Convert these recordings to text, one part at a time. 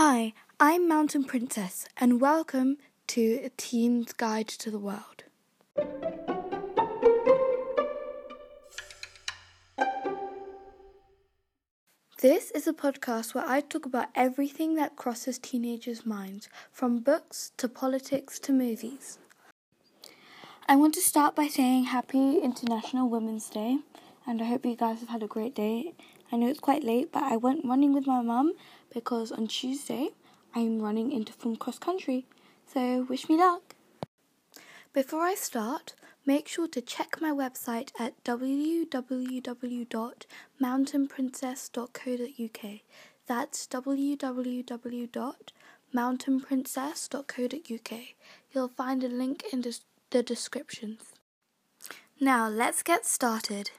Hi, I'm Mountain Princess, and welcome to A Teen's Guide to the World. This is a podcast where I talk about everything that crosses teenagers' minds, from books to politics to movies. I want to start by saying Happy International Women's Day, and I hope you guys have had a great day. I know it's quite late, but I went running with my mum because on Tuesday I'm running into from cross country. So wish me luck. Before I start, make sure to check my website at www.mountainprincess.co.uk. That's www.mountainprincess.co.uk. You'll find a link in the descriptions. Now, let's get started.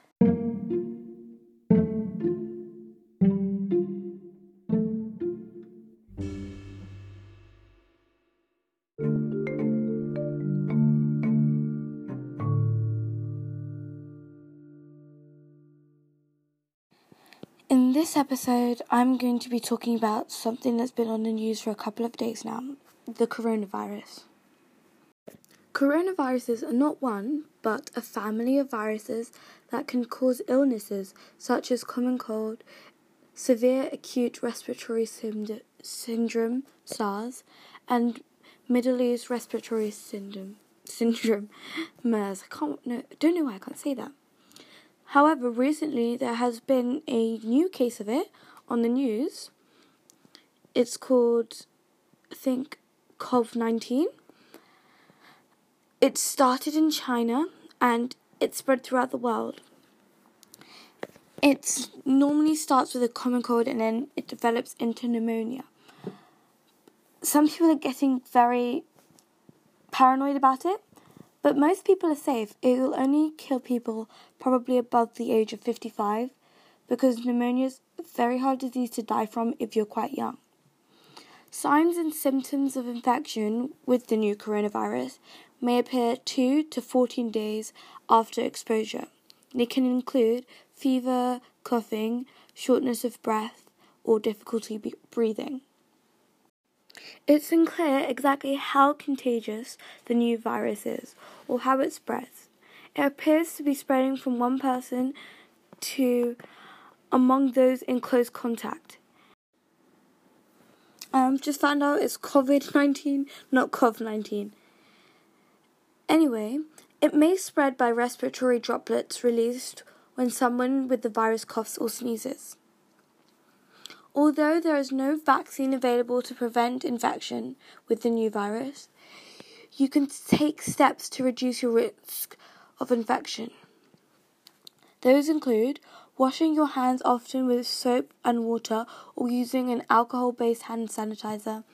In this episode, I'm going to be talking about something that's been on the news for a couple of days now the coronavirus. Coronaviruses are not one, but a family of viruses that can cause illnesses such as common cold, severe acute respiratory syndrome, SARS, and Middle East respiratory syndrome, syndrome, MERS. I can't, no, don't know why I can't say that. However, recently there has been a new case of it on the news. It's called, I think, COVID 19. It started in China and it spread throughout the world. It normally starts with a common cold and then it develops into pneumonia. Some people are getting very paranoid about it but most people are safe. It will only kill people probably above the age of 55 because pneumonia is a very hard disease to die from if you're quite young. Signs and symptoms of infection with the new coronavirus may appear 2 to 14 days after exposure. They can include fever, coughing, shortness of breath, or difficulty breathing. It's unclear exactly how contagious the new virus is or how it spreads. It appears to be spreading from one person to among those in close contact. Um, just found out it's COVID 19, not COVID 19. Anyway, it may spread by respiratory droplets released when someone with the virus coughs or sneezes. Although there is no vaccine available to prevent infection with the new virus, you can take steps to reduce your risk of infection. Those include washing your hands often with soap and water or using an alcohol based hand sanitizer.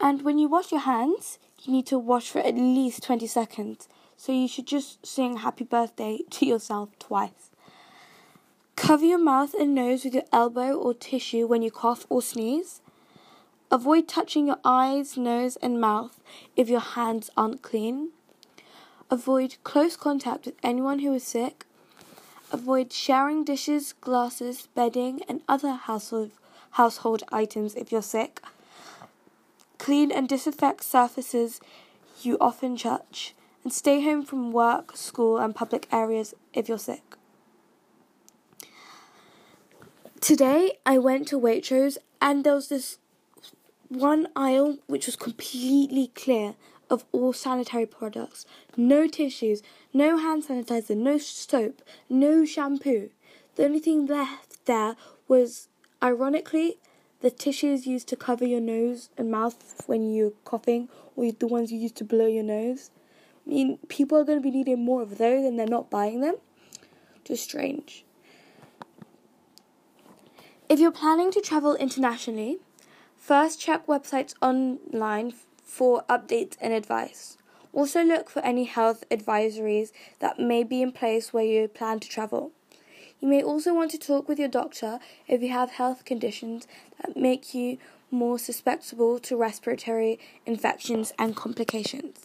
And when you wash your hands, you need to wash for at least 20 seconds. So you should just sing happy birthday to yourself twice. Cover your mouth and nose with your elbow or tissue when you cough or sneeze. Avoid touching your eyes, nose, and mouth if your hands aren't clean. Avoid close contact with anyone who is sick. Avoid sharing dishes, glasses, bedding, and other household, household items if you're sick. Clean and disinfect surfaces you often touch. And stay home from work, school, and public areas if you're sick. Today I went to Waitrose and there was this one aisle which was completely clear of all sanitary products. No tissues, no hand sanitizer, no soap, no shampoo. The only thing left there was, ironically, the tissues used to cover your nose and mouth when you're coughing, or the ones you use to blow your nose. I mean, people are going to be needing more of those and they're not buying them. Just strange. If you're planning to travel internationally, first check websites online for updates and advice. Also, look for any health advisories that may be in place where you plan to travel. You may also want to talk with your doctor if you have health conditions that make you more susceptible to respiratory infections and complications.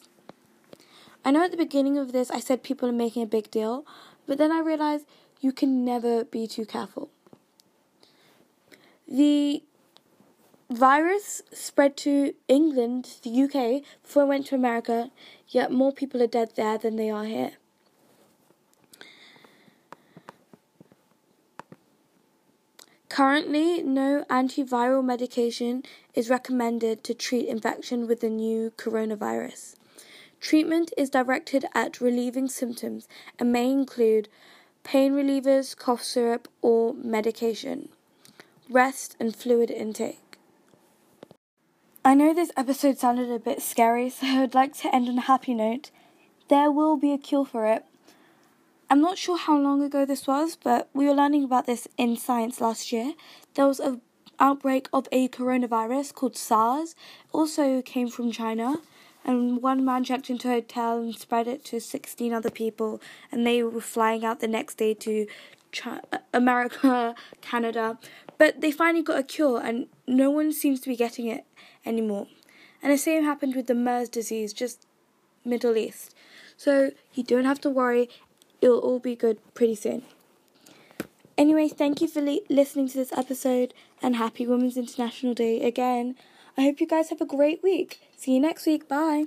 I know at the beginning of this I said people are making a big deal, but then I realized you can never be too careful. The virus spread to England, the UK, before it went to America, yet more people are dead there than they are here. Currently, no antiviral medication is recommended to treat infection with the new coronavirus. Treatment is directed at relieving symptoms and may include pain relievers, cough syrup, or medication, rest, and fluid intake. I know this episode sounded a bit scary, so I would like to end on a happy note. There will be a cure for it. I'm not sure how long ago this was, but we were learning about this in science last year. There was an outbreak of a coronavirus called SARS. Also came from China and one man checked into a hotel and spread it to 16 other people, and they were flying out the next day to China, America, Canada. But they finally got a cure, and no one seems to be getting it anymore. And the same happened with the MERS disease, just Middle East. So you don't have to worry, it'll all be good pretty soon. Anyway, thank you for li- listening to this episode, and happy Women's International Day again. I hope you guys have a great week. See you next week. Bye.